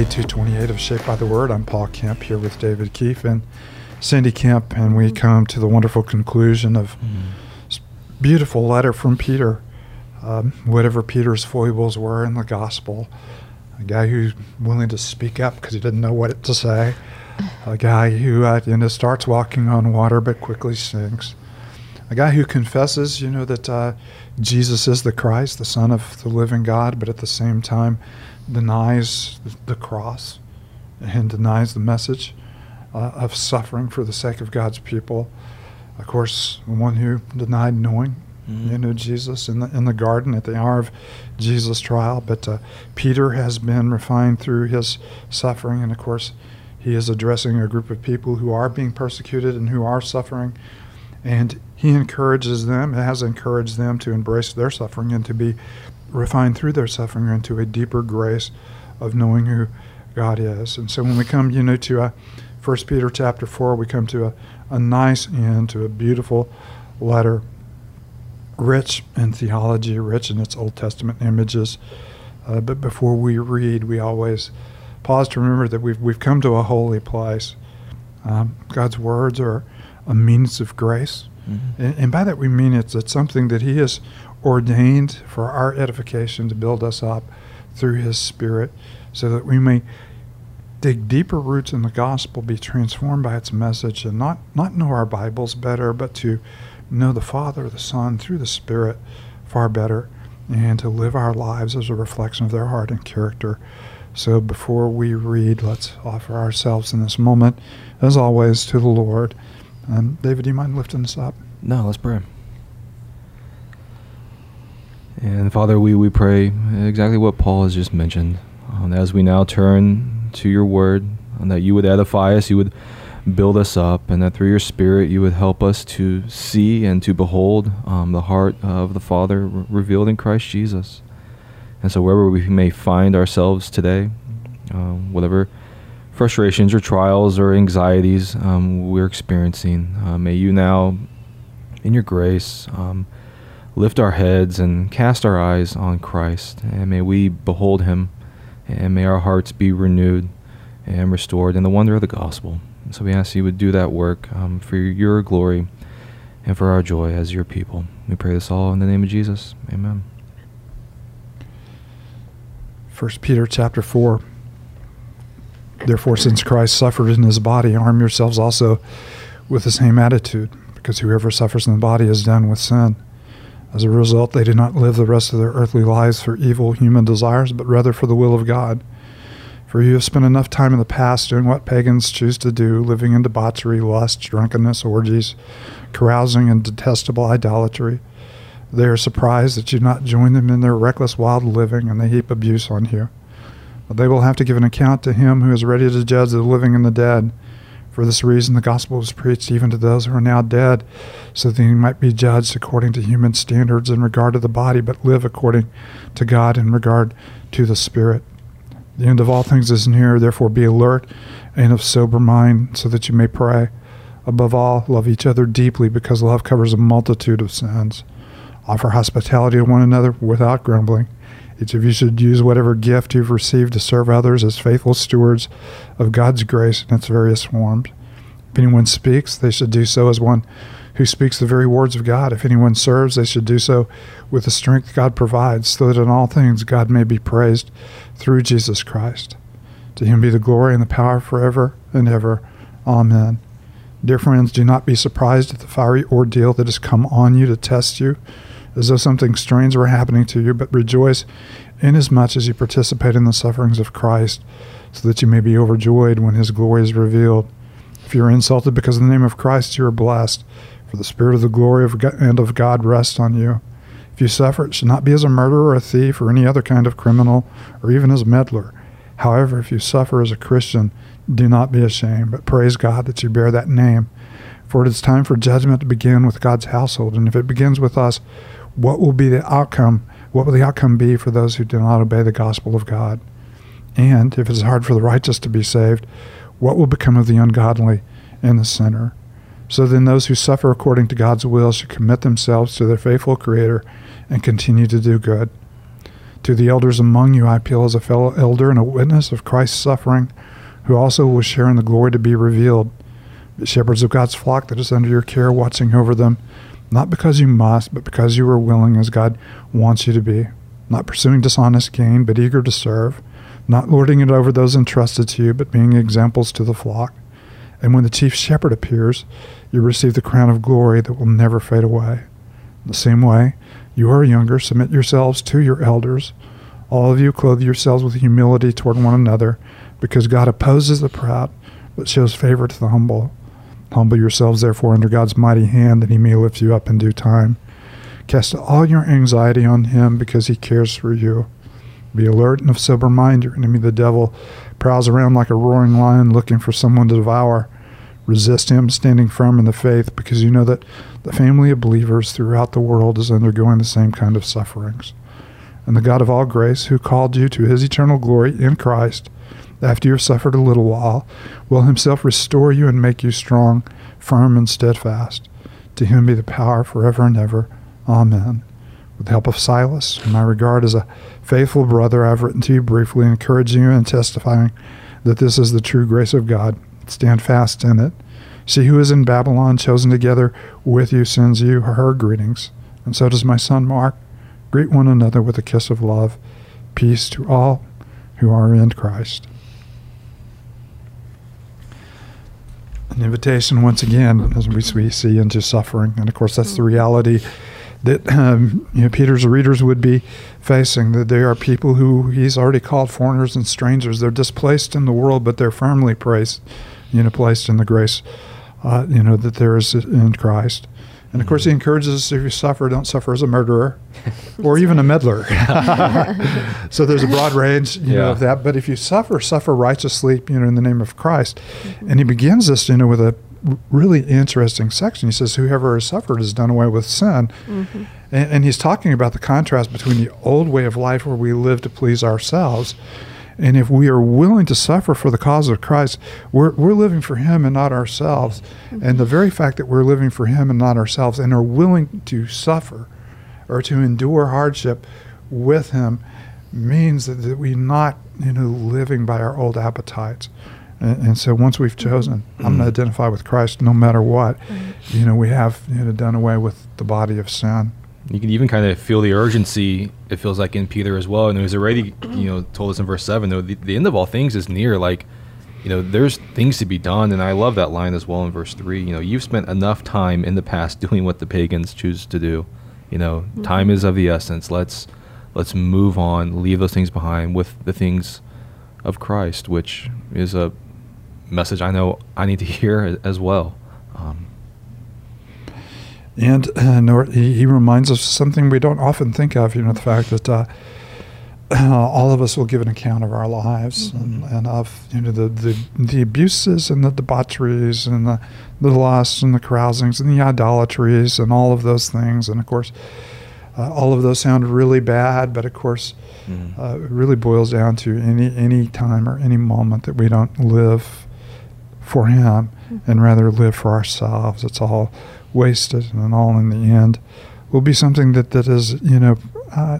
day 228 of Shaped by the Word. I'm Paul Kemp here with David Keefe and Cindy Kemp, and we come to the wonderful conclusion of this beautiful letter from Peter. Um, whatever Peter's foibles were in the gospel, a guy who's willing to speak up because he didn't know what to say, a guy who uh, you know starts walking on water but quickly sinks, a guy who confesses, you know, that uh, Jesus is the Christ, the Son of the living God, but at the same time denies the cross and denies the message uh, of suffering for the sake of God's people. Of course, the one who denied knowing, mm-hmm. you know, Jesus in the in the garden at the hour of Jesus' trial. But uh, Peter has been refined through his suffering, and of course, he is addressing a group of people who are being persecuted and who are suffering and he encourages them, has encouraged them to embrace their suffering and to be refined through their suffering into a deeper grace of knowing who God is. And so when we come, you know, to a First Peter chapter four, we come to a, a nice end to a beautiful letter, rich in theology, rich in its Old Testament images. Uh, but before we read, we always pause to remember that we've we've come to a holy place. Um, God's words are a means of grace. Mm-hmm. And, and, by that we mean it's, it's something that He has ordained for our edification to build us up through His Spirit so that we may dig deeper roots in the gospel, be transformed by its message, and not, not know our Bibles better, but to know the Father, the Son, through the Spirit far better, and to live our lives as a reflection of their heart and character. So before we read, let's offer ourselves in this moment, as always, to the Lord. Um, David, do you mind lifting us up? No, let's pray. And Father, we, we pray exactly what Paul has just mentioned. Um, as we now turn to your word, and that you would edify us, you would build us up, and that through your Spirit you would help us to see and to behold um, the heart of the Father re- revealed in Christ Jesus. And so, wherever we may find ourselves today, uh, whatever frustrations or trials or anxieties um, we're experiencing. Uh, may you now, in your grace, um, lift our heads and cast our eyes on Christ, and may we behold him, and may our hearts be renewed and restored in the wonder of the gospel. So we ask you would do that work um, for your glory and for our joy as your people. We pray this all in the name of Jesus. Amen. First Peter chapter 4 Therefore, since Christ suffered in his body, arm yourselves also with the same attitude, because whoever suffers in the body is done with sin. As a result, they do not live the rest of their earthly lives for evil human desires, but rather for the will of God. For you have spent enough time in the past doing what pagans choose to do, living in debauchery, lust, drunkenness, orgies, carousing, and detestable idolatry. They are surprised that you do not join them in their reckless, wild living, and they heap abuse on you. They will have to give an account to him who is ready to judge the living and the dead. For this reason, the gospel was preached even to those who are now dead, so that they might be judged according to human standards in regard to the body, but live according to God in regard to the spirit. The end of all things is near, therefore be alert and of sober mind, so that you may pray. Above all, love each other deeply, because love covers a multitude of sins. Offer hospitality to one another without grumbling. Each of you should use whatever gift you've received to serve others as faithful stewards of God's grace in its various forms. If anyone speaks, they should do so as one who speaks the very words of God. If anyone serves, they should do so with the strength God provides, so that in all things God may be praised through Jesus Christ. To him be the glory and the power forever and ever. Amen. Dear friends, do not be surprised at the fiery ordeal that has come on you to test you as though something strange were happening to you, but rejoice inasmuch as you participate in the sufferings of Christ, so that you may be overjoyed when his glory is revealed. If you are insulted because of the name of Christ, you are blessed, for the Spirit of the glory of God and of God rests on you. If you suffer, it should not be as a murderer or a thief or any other kind of criminal, or even as a meddler. However, if you suffer as a Christian, do not be ashamed, but praise God that you bear that name. For it is time for judgment to begin with God's household, and if it begins with us, what will be the outcome? What will the outcome be for those who do not obey the gospel of God? And if it's hard for the righteous to be saved, what will become of the ungodly and the sinner? So then, those who suffer according to God's will should commit themselves to their faithful Creator and continue to do good. To the elders among you, I appeal as a fellow elder and a witness of Christ's suffering, who also will share in the glory to be revealed. Shepherds of God's flock that is under your care, watching over them, not because you must, but because you are willing as God wants you to be, not pursuing dishonest gain, but eager to serve, not lording it over those entrusted to you, but being examples to the flock. And when the chief shepherd appears, you receive the crown of glory that will never fade away. In the same way, you are younger, submit yourselves to your elders. All of you clothe yourselves with humility toward one another, because God opposes the proud, but shows favor to the humble. Humble yourselves, therefore, under God's mighty hand, that he may lift you up in due time. Cast all your anxiety on him, because he cares for you. Be alert and of sober mind. Your enemy, the devil, prowls around like a roaring lion looking for someone to devour. Resist him, standing firm in the faith, because you know that the family of believers throughout the world is undergoing the same kind of sufferings. And the God of all grace, who called you to his eternal glory in Christ, after you have suffered a little while, will himself restore you and make you strong, firm, and steadfast. To him be the power forever and ever. Amen. With the help of Silas, whom I regard as a faithful brother, I have written to you briefly, encouraging you and testifying that this is the true grace of God. Stand fast in it. She who is in Babylon, chosen together with you, sends you her greetings. And so does my son Mark. Greet one another with a kiss of love. Peace to all who are in Christ. An invitation, once again, as we see into suffering. And of course, that's the reality that um, you know, Peter's readers would be facing. That they are people who he's already called foreigners and strangers. They're displaced in the world, but they're firmly placed, you know, placed in the grace, uh, you know, that there is in Christ. And of course, he encourages us if you suffer, don't suffer as a murderer or even a meddler. so there's a broad range you yeah. know, of that. But if you suffer, suffer righteously, you know, in the name of Christ. Mm-hmm. And he begins this, you know, with a really interesting section. He says, Whoever has suffered has done away with sin. Mm-hmm. And, and, he's talking about the contrast between the old way of life where we live to please ourselves. And if we are willing to suffer for the cause of Christ, we're, we're living for Him and not ourselves. Mm-hmm. And the very fact that we're living for Him and not ourselves and are willing to suffer or to endure hardship with Him means that, that we're not you know, living by our old appetites. And, and so once we've chosen, mm-hmm. I'm going to identify with Christ no matter what, mm-hmm. you know, we have you know, done away with the body of sin. You can even kind of feel the urgency. It feels like in Peter as well, and it was already, you know, told us in verse seven. Though the, the end of all things is near. Like, you know, there's things to be done, and I love that line as well in verse three. You know, you've spent enough time in the past doing what the pagans choose to do. You know, mm-hmm. time is of the essence. Let's let's move on, leave those things behind with the things of Christ, which is a message I know I need to hear as well. Um, and uh, he, he, reminds us of something we don't often think of, you know, the fact that uh, all of us will give an account of our lives mm-hmm. and, and, of, you know, the, the, the abuses and the debaucheries and the, the lusts and the carousings and the idolatries and all of those things. And of course, uh, all of those sound really bad, but of course, mm-hmm. uh, it really boils down to any any time or any moment that we don't live for Him mm-hmm. and rather live for ourselves. It's all wasted and all in the end will be something that, that is, you know, uh,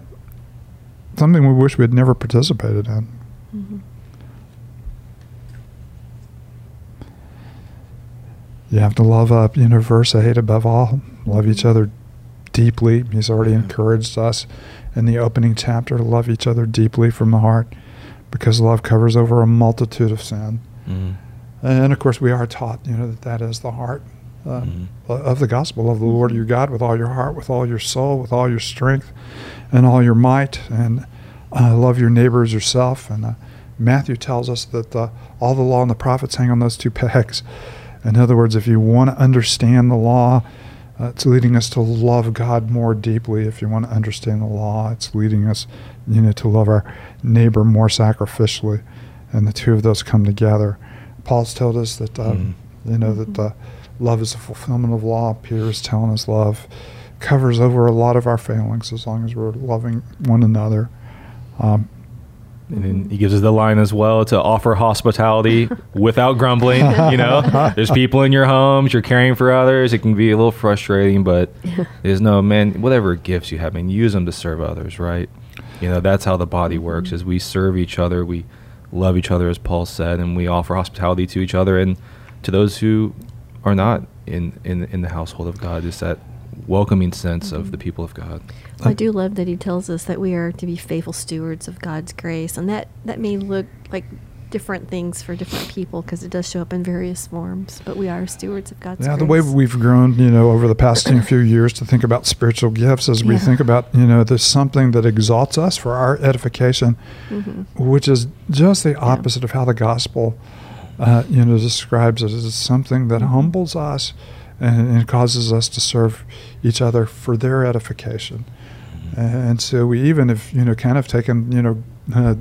something we wish we had never participated in. Mm-hmm. You have to love up, you know, verse 8 above all. Love each other deeply. He's already encouraged us in the opening chapter to love each other deeply from the heart because love covers over a multitude of sin. Mm. And of course, we are taught, you know, that that is the heart uh, mm-hmm. of the gospel of the Lord your God with all your heart, with all your soul, with all your strength, and all your might, and uh, love your neighbor as yourself. And uh, Matthew tells us that uh, all the law and the prophets hang on those two pegs. In other words, if you want to understand the law, uh, it's leading us to love God more deeply. If you want to understand the law, it's leading us, you know, to love our neighbor more sacrificially, and the two of those come together. Paul's told us that um, mm. you know that uh, love is a fulfillment of law. Peter is telling us love covers over a lot of our failings as long as we're loving one another. Um, and then he gives us the line as well to offer hospitality without grumbling. You know, there's people in your homes, you're caring for others. It can be a little frustrating, but there's no man. Whatever gifts you have, I mean, use them to serve others, right? You know, that's how the body works. Is we serve each other, we love each other, as Paul said, and we offer hospitality to each other and to those who are not in in in the household of God. Is that welcoming sense of the people of God? I do love that he tells us that we are to be faithful stewards of God's grace, and that that may look like different things for different people because it does show up in various forms. But we are stewards of God's Yeah, grace. the way we've grown, you know, over the past few years to think about spiritual gifts as we Yeah. think about, you know, there's something that exalts us for our edification, Mhm. which is just the opposite of how the gospel, uh, you know, describes it. as something that Mhm. humbles us and, and causes us to serve each other for their edification. And so we even have, you know, kind of taken, you know, uh,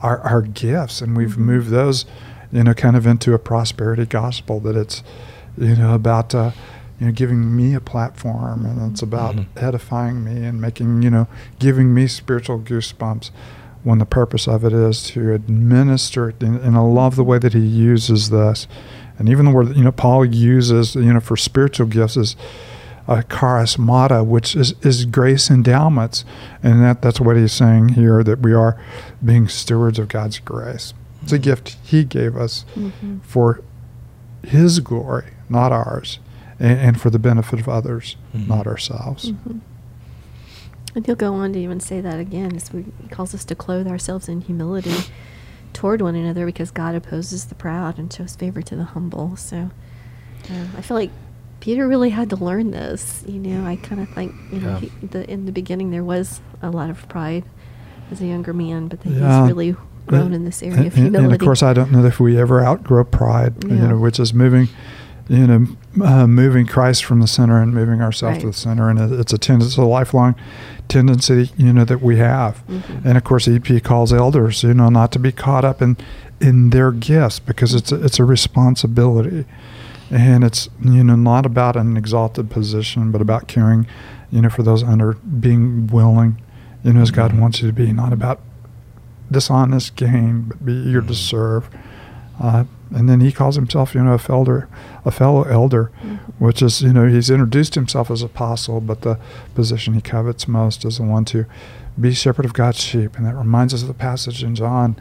our, our gifts and we've Mhm. moved those, you know, kind of into a prosperity gospel that it's, you know, about, uh, you know, giving me a platform and it's about Mhm. edifying me and making, you know, giving me spiritual goosebumps when the purpose of it is to administer it. And, and I love the way that he uses this. And even the word, you know, Paul uses, you know, for spiritual gifts is, a charismata, which is, is grace endowments. And that, that's what he's saying here that we are being stewards of God's grace. It's a gift he gave us Mhm. for his glory, not ours, and, and for the benefit of others, Mhm. not ourselves. Mhm. And he'll go on to even say that again. As we, he calls us to clothe ourselves in humility toward one another because God opposes the proud and shows favor to the humble. So um, I feel like Peter really had to learn this. You know, I kind of think you know Yeah. he, the, in the beginning there was a lot of pride as a younger man, but then Yeah. he's really grown in this area and, of humility. and of course, I don't know if we ever outgrow pride, you know, which is moving, you know, uh, moving Christ from the center and moving ourselves to the center. And it's a tendency, it's a lifelong tendency, you know, that we have. Mhm. And of course, EP calls elders, you know, not to be caught up in in their gifts because it's a, it's a responsibility, and it's you know not about an exalted position, but about caring, you know, for those under being willing, you know, as God Mhm. wants you to be, not about dishonest gain, but be eager to Mhm. serve. Uh, and then he calls himself, you know, a felder, a fellow elder, Mhm. which is, you know, he's introduced himself as apostle, but the position he covets most is the one to be shepherd of God's sheep. And that reminds us of the passage in John,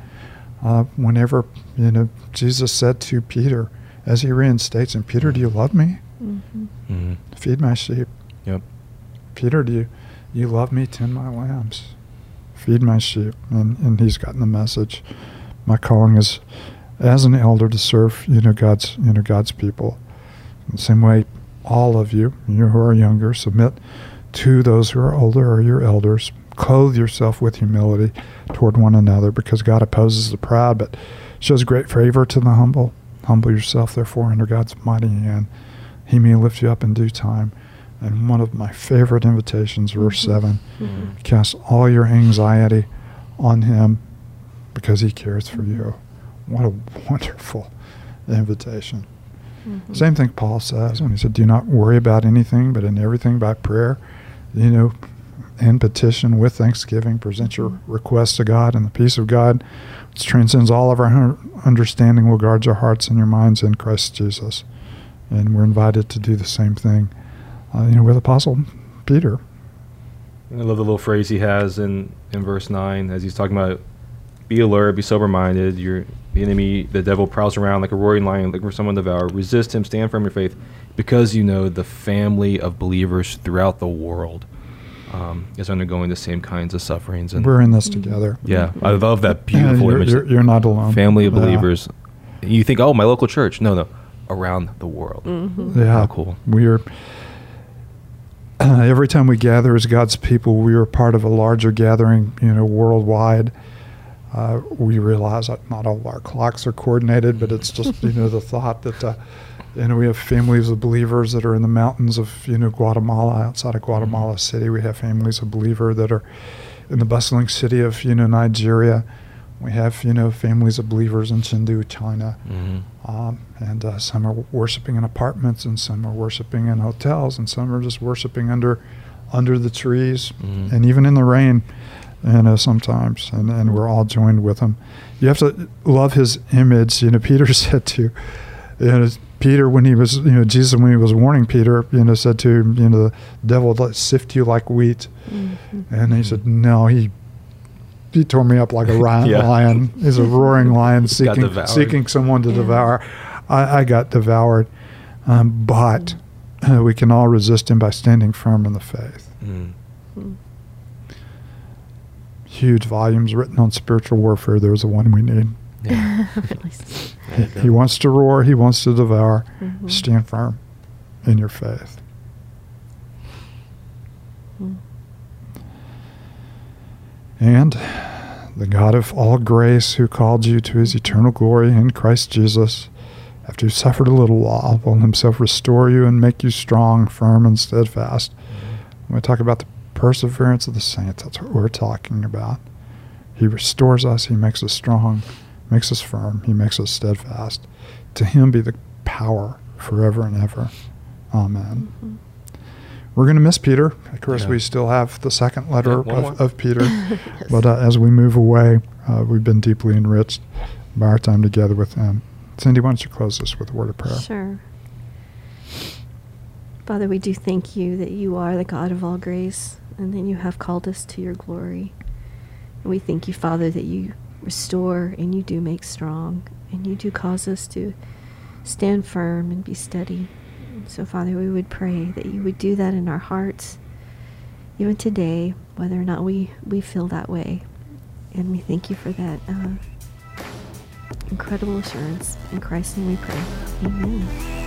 uh, whenever, you know, Jesus said to Peter, as he reinstates him, Peter, do you love me? Mhm. Mm-hmm. Feed my sheep. Yep. Peter, do you, you love me? Tend my lambs. Feed my sheep. And, and he's gotten the message. My calling is as an elder to serve, you know, God's, you know, God's people. In the same way, all of you, you who are younger, submit to those who are older or your elders. Clothe yourself with humility toward one another because God opposes the proud but shows great favor to the humble. Humble yourself, therefore, under God's mighty hand. He may lift you up in due time. And one of my favorite invitations, verse Mhm. 7 Mhm. cast all your anxiety on Him because He cares for you. What a wonderful invitation. Mhm. Same thing Paul says when he said, Do not worry about anything, but in everything by prayer, you know, in petition with thanksgiving, present your Mhm. requests to God, and the peace of God, which transcends all of our understanding, will guard your hearts and your minds in Christ Jesus. And we're invited to do the same thing, uh, you know, with Apostle Peter. I love the little phrase he has in, in verse 9 as he's talking about be alert, be sober minded. Your the enemy, the devil prowls around like a roaring lion looking for someone to devour. Resist him, stand firm in your faith, because you know the family of believers throughout the world um, is undergoing the same kinds of sufferings. And We're in this together. yeah, I love that Yeah, beautiful you're, image. You're, you're not alone. family of Yeah. believers. You think, oh, my local church. No, no, around the world. Mhm. Yeah, How cool. We are. every time we gather as God's people, we are part of a larger gathering, you know, worldwide. Uh, we realize that not all our clocks are coordinated, but it's just you know the thought that uh, you know we have families of believers that are in the mountains of you know Guatemala, outside of Guatemala City. We have families of believer that are in the bustling city of you know Nigeria. We have you know families of believers in Chengdu, China. hmm Um, and uh, some are worshiping in apartments, and some are worshiping in hotels, and some are just worshiping under under the trees, Mhm. and even in the rain. You know, sometimes, and, and we're all joined with him. You have to love his image. You know, Peter said to, you know, Peter when he was, you know, Jesus when he was warning Peter, you know, said to him, you know, the devil will sift you like wheat, Mhm. and he said, no, he he tore me up like a lion. Yeah. lion. He's a roaring lion seeking seeking someone to Yeah. devour. I, I got devoured, um, but uh, we can all resist him by standing firm in the faith. Mm. Mm. Huge volumes written on spiritual warfare. There's the one we need. Yeah. He, he wants to roar. He wants to devour. Mhm. Stand firm in your faith. Mm. And the God of all grace, who called you to his eternal glory in Christ Jesus, after you've suffered a little while, will himself restore you and make you strong, firm, and steadfast. When we talk about the perseverance of the saints, that's what we're talking about. He restores us, he makes us strong, makes us firm, he makes us steadfast. To him be the power forever and ever. Amen. Mhm. We're going to miss Peter. Of course, Yeah. we still have the second letter Yeah, of, of Peter. Yes. But uh, as we move away, uh, we've been deeply enriched by our time together with him. Cindy, why don't you close us with a word of prayer? Sure. Father, we do thank you that you are the God of all grace and then you have called us to your glory. And we thank you, Father, that you restore and you do make strong and you do cause us to stand firm and be steady. So, Father, we would pray that you would do that in our hearts, even today, whether or not we, we feel that way. And we thank you for that uh, incredible assurance. In Christ's name we pray. Amen.